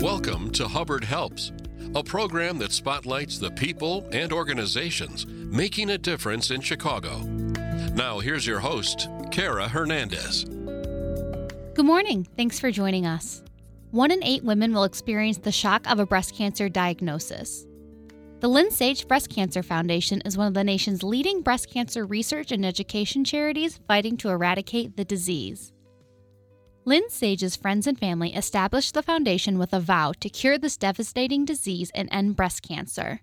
Welcome to Hubbard Helps, a program that spotlights the people and organizations making a difference in Chicago. Now, here's your host, Kara Hernandez. Good morning. Thanks for joining us. One in eight women will experience the shock of a breast cancer diagnosis. The Lynn Sage Breast Cancer Foundation is one of the nation's leading breast cancer research and education charities fighting to eradicate the disease. Lynn Sage's friends and family established the foundation with a vow to cure this devastating disease and end breast cancer.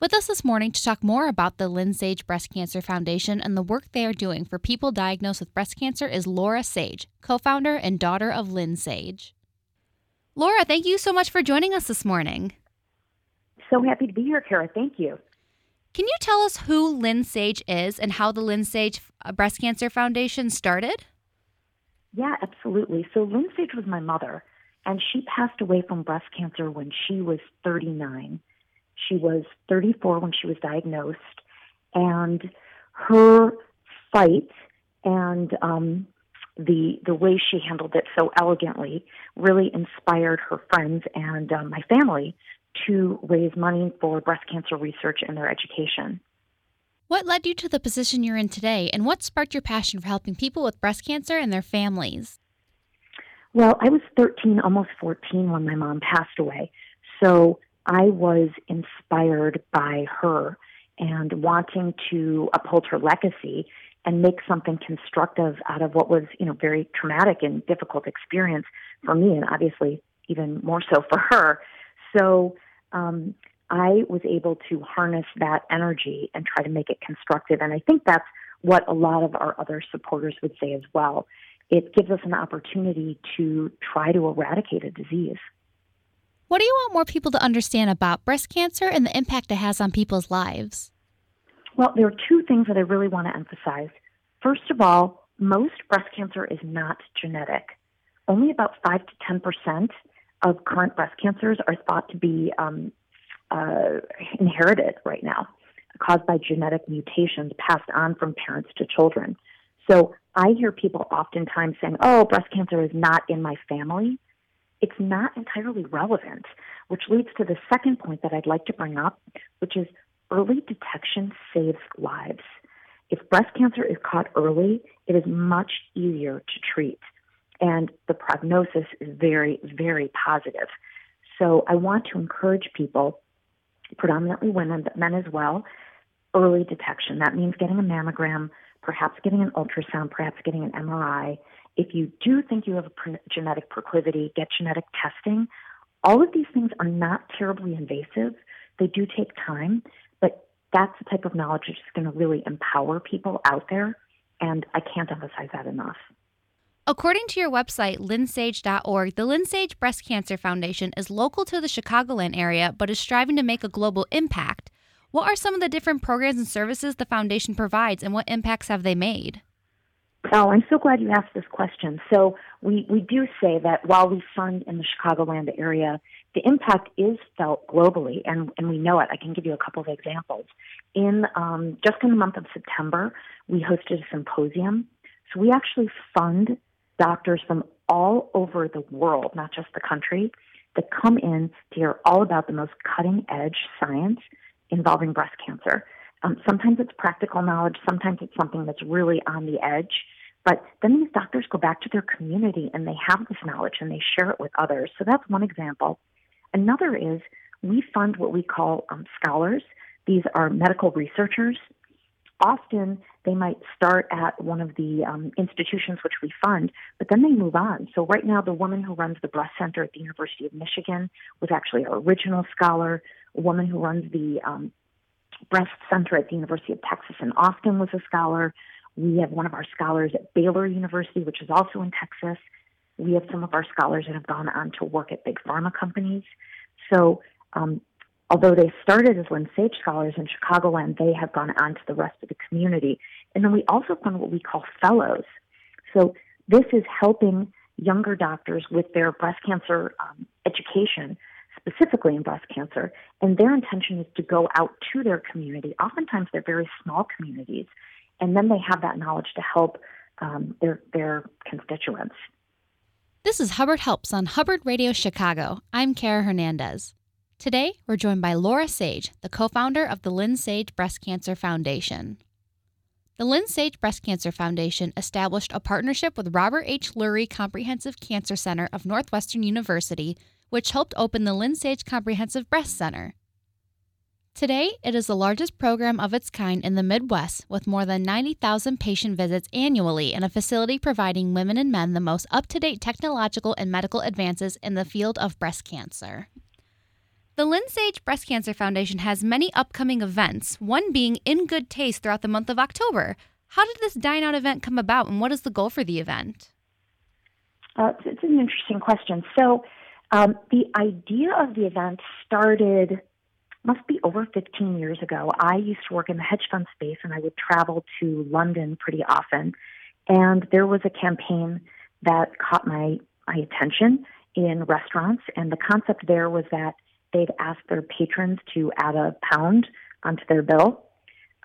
With us this morning to talk more about the Lynn Sage Breast Cancer Foundation and the work they are doing for people diagnosed with breast cancer is Laura Sage, co founder and daughter of Lynn Sage. Laura, thank you so much for joining us this morning so happy to be here, Kara. Thank you. Can you tell us who Lynn Sage is and how the Lynn Sage uh, Breast Cancer Foundation started? Yeah, absolutely. So Lynn Sage was my mother, and she passed away from breast cancer when she was 39. She was 34 when she was diagnosed, and her fight and um, the the way she handled it so elegantly really inspired her friends and um, my family to raise money for breast cancer research and their education. What led you to the position you're in today, and what sparked your passion for helping people with breast cancer and their families? Well, I was 13, almost 14 when my mom passed away. So I was inspired by her and wanting to uphold her legacy and make something constructive out of what was, you know, very traumatic and difficult experience for me and obviously even more so for her. So um, I was able to harness that energy and try to make it constructive. And I think that's what a lot of our other supporters would say as well. It gives us an opportunity to try to eradicate a disease. What do you want more people to understand about breast cancer and the impact it has on people's lives? Well, there are two things that I really want to emphasize. First of all, most breast cancer is not genetic. Only about 5 to 10 percent of current breast cancers are thought to be um, uh, inherited right now, caused by genetic mutations passed on from parents to children. So I hear people oftentimes saying, oh, breast cancer is not in my family. It's not entirely relevant, which leads to the second point that I'd like to bring up, which is early detection saves lives. If breast cancer is caught early, it is much easier to treat and the prognosis is very, very positive. So I want to encourage people, predominantly women, but men as well, early detection. That means getting a mammogram, perhaps getting an ultrasound, perhaps getting an MRI. If you do think you have a pre- genetic proclivity, get genetic testing. All of these things are not terribly invasive. They do take time, but that's the type of knowledge that's going to really empower people out there. And I can't emphasize that enough. According to your website, lynnsage.org, the Lynn Sage Breast Cancer Foundation is local to the Chicagoland area but is striving to make a global impact. What are some of the different programs and services the foundation provides and what impacts have they made? Oh, I'm so glad you asked this question. So, we, we do say that while we fund in the Chicagoland area, the impact is felt globally, and, and we know it. I can give you a couple of examples. In um, just in the month of September, we hosted a symposium. So, we actually fund doctors from all over the world, not just the country, that come in to hear all about the most cutting edge science involving breast cancer. Um, sometimes it's practical knowledge, sometimes it's something that's really on the edge. But then these doctors go back to their community and they have this knowledge and they share it with others. So that's one example. Another is we fund what we call um, scholars. These are medical researchers often they might start at one of the um, institutions which we fund, but then they move on. So right now, the woman who runs the breast center at the University of Michigan was actually our original scholar. A woman who runs the um, breast center at the University of Texas in Austin was a scholar. We have one of our scholars at Baylor University, which is also in Texas. We have some of our scholars that have gone on to work at big pharma companies. So um, although they started as Lynn Sage scholars in Chicagoland, they have gone on to the rest of the community. And then we also fund what we call fellows. So this is helping younger doctors with their breast cancer um, education, specifically in breast cancer. And their intention is to go out to their community. Oftentimes, they're very small communities, and then they have that knowledge to help um, their their constituents. This is Hubbard Helps on Hubbard Radio Chicago. I'm Kara Hernandez. Today, we're joined by Laura Sage, the co founder of the Lynn Sage Breast Cancer Foundation. The Lynn Sage Breast Cancer Foundation established a partnership with Robert H. Lurie Comprehensive Cancer Center of Northwestern University, which helped open the Lynn Sage Comprehensive Breast Center. Today, it is the largest program of its kind in the Midwest, with more than 90,000 patient visits annually in a facility providing women and men the most up to date technological and medical advances in the field of breast cancer. The Lynn Sage Breast Cancer Foundation has many upcoming events, one being In Good Taste throughout the month of October. How did this Dine Out event come about, and what is the goal for the event? Uh, it's an interesting question. So, um, the idea of the event started must be over 15 years ago. I used to work in the hedge fund space and I would travel to London pretty often. And there was a campaign that caught my, my attention in restaurants. And the concept there was that they'd ask their patrons to add a pound onto their bill.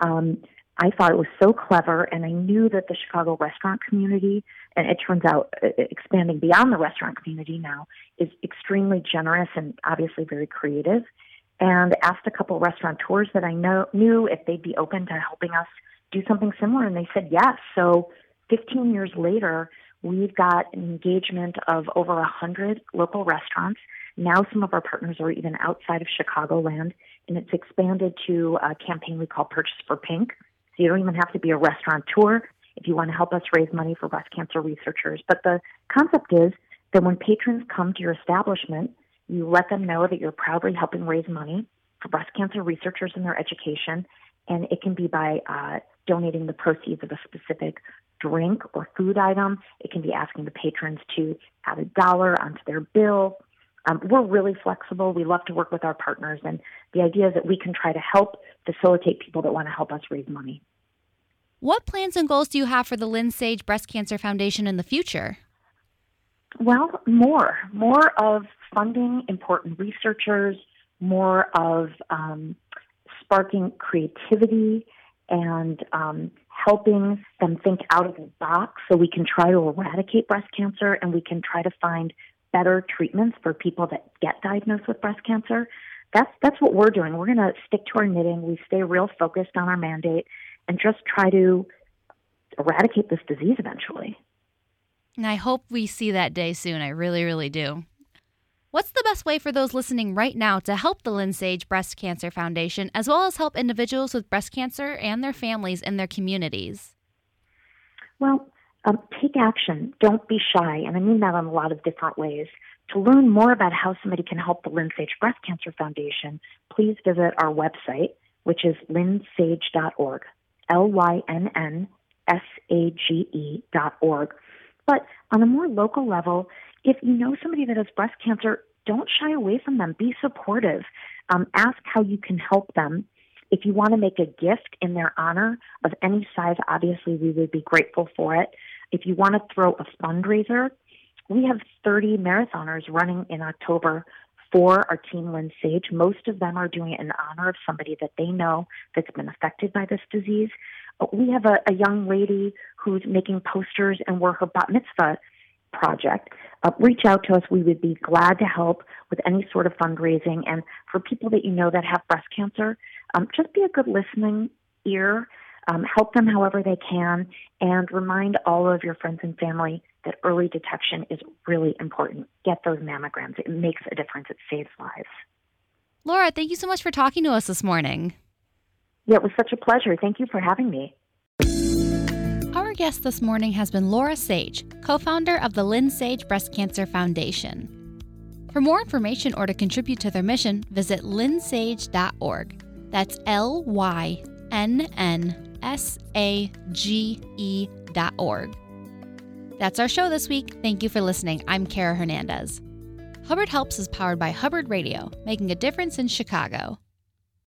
Um, I thought it was so clever, and I knew that the Chicago restaurant community, and it turns out uh, expanding beyond the restaurant community now, is extremely generous and obviously very creative and asked a couple restaurateurs that I know knew if they'd be open to helping us do something similar, and they said yes. So 15 years later, we've got an engagement of over 100 local restaurants. Now some of our partners are even outside of Chicagoland, and it's expanded to a campaign we call Purchase for Pink. So you don't even have to be a restaurateur if you want to help us raise money for breast cancer researchers. But the concept is that when patrons come to your establishment, you let them know that you're proudly helping raise money for breast cancer researchers and their education, and it can be by uh, donating the proceeds of a specific drink or food item. It can be asking the patrons to add a dollar onto their bill. Um, we're really flexible. We love to work with our partners, and the idea is that we can try to help facilitate people that want to help us raise money. What plans and goals do you have for the Lynn Sage Breast Cancer Foundation in the future? Well, more, more of funding important researchers, more of um, sparking creativity and um, helping them think out of the box so we can try to eradicate breast cancer and we can try to find better treatments for people that get diagnosed with breast cancer. That's that's what we're doing. We're going to stick to our knitting. We stay real focused on our mandate and just try to eradicate this disease eventually. And I hope we see that day soon. I really, really do. What's the best way for those listening right now to help the Lynn Sage Breast Cancer Foundation, as well as help individuals with breast cancer and their families in their communities? Well, um, take action. Don't be shy. And I mean that in a lot of different ways. To learn more about how somebody can help the Lynn Sage Breast Cancer Foundation, please visit our website, which is lynnsage.org. L Y N N S A G E dot org. But on a more local level, if you know somebody that has breast cancer, don't shy away from them. Be supportive. Um, ask how you can help them. If you want to make a gift in their honor of any size, obviously we would be grateful for it. If you want to throw a fundraiser, we have 30 marathoners running in October for our team Lynn Sage. Most of them are doing it in honor of somebody that they know that's been affected by this disease. We have a, a young lady who's making posters and we're her bat mitzvah project. Uh, reach out to us. We would be glad to help with any sort of fundraising. And for people that you know that have breast cancer, um, just be a good listening ear. Um, help them however they can, and remind all of your friends and family that early detection is really important. Get those mammograms. It makes a difference. It saves lives. Laura, thank you so much for talking to us this morning. Yeah, it was such a pleasure. Thank you for having me. Our guest this morning has been Laura Sage, co founder of the Lynn Sage Breast Cancer Foundation. For more information or to contribute to their mission, visit lynnsage.org. That's L Y N N S A G E dot org. That's our show this week. Thank you for listening. I'm Kara Hernandez. Hubbard Helps is powered by Hubbard Radio, making a difference in Chicago.